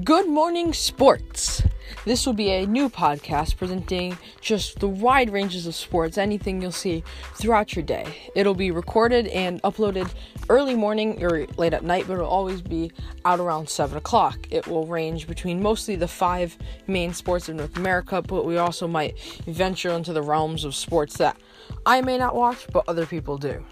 Good Morning Sports. This will be a new podcast presenting just the wide ranges of sports, anything you'll see throughout your day. It'll be recorded and uploaded early morning or late at night, but it'll always be out around 7 o'clock. It will range between mostly the five main sports of North America, but we also might venture into the realms of sports that I may not watch, but other people do.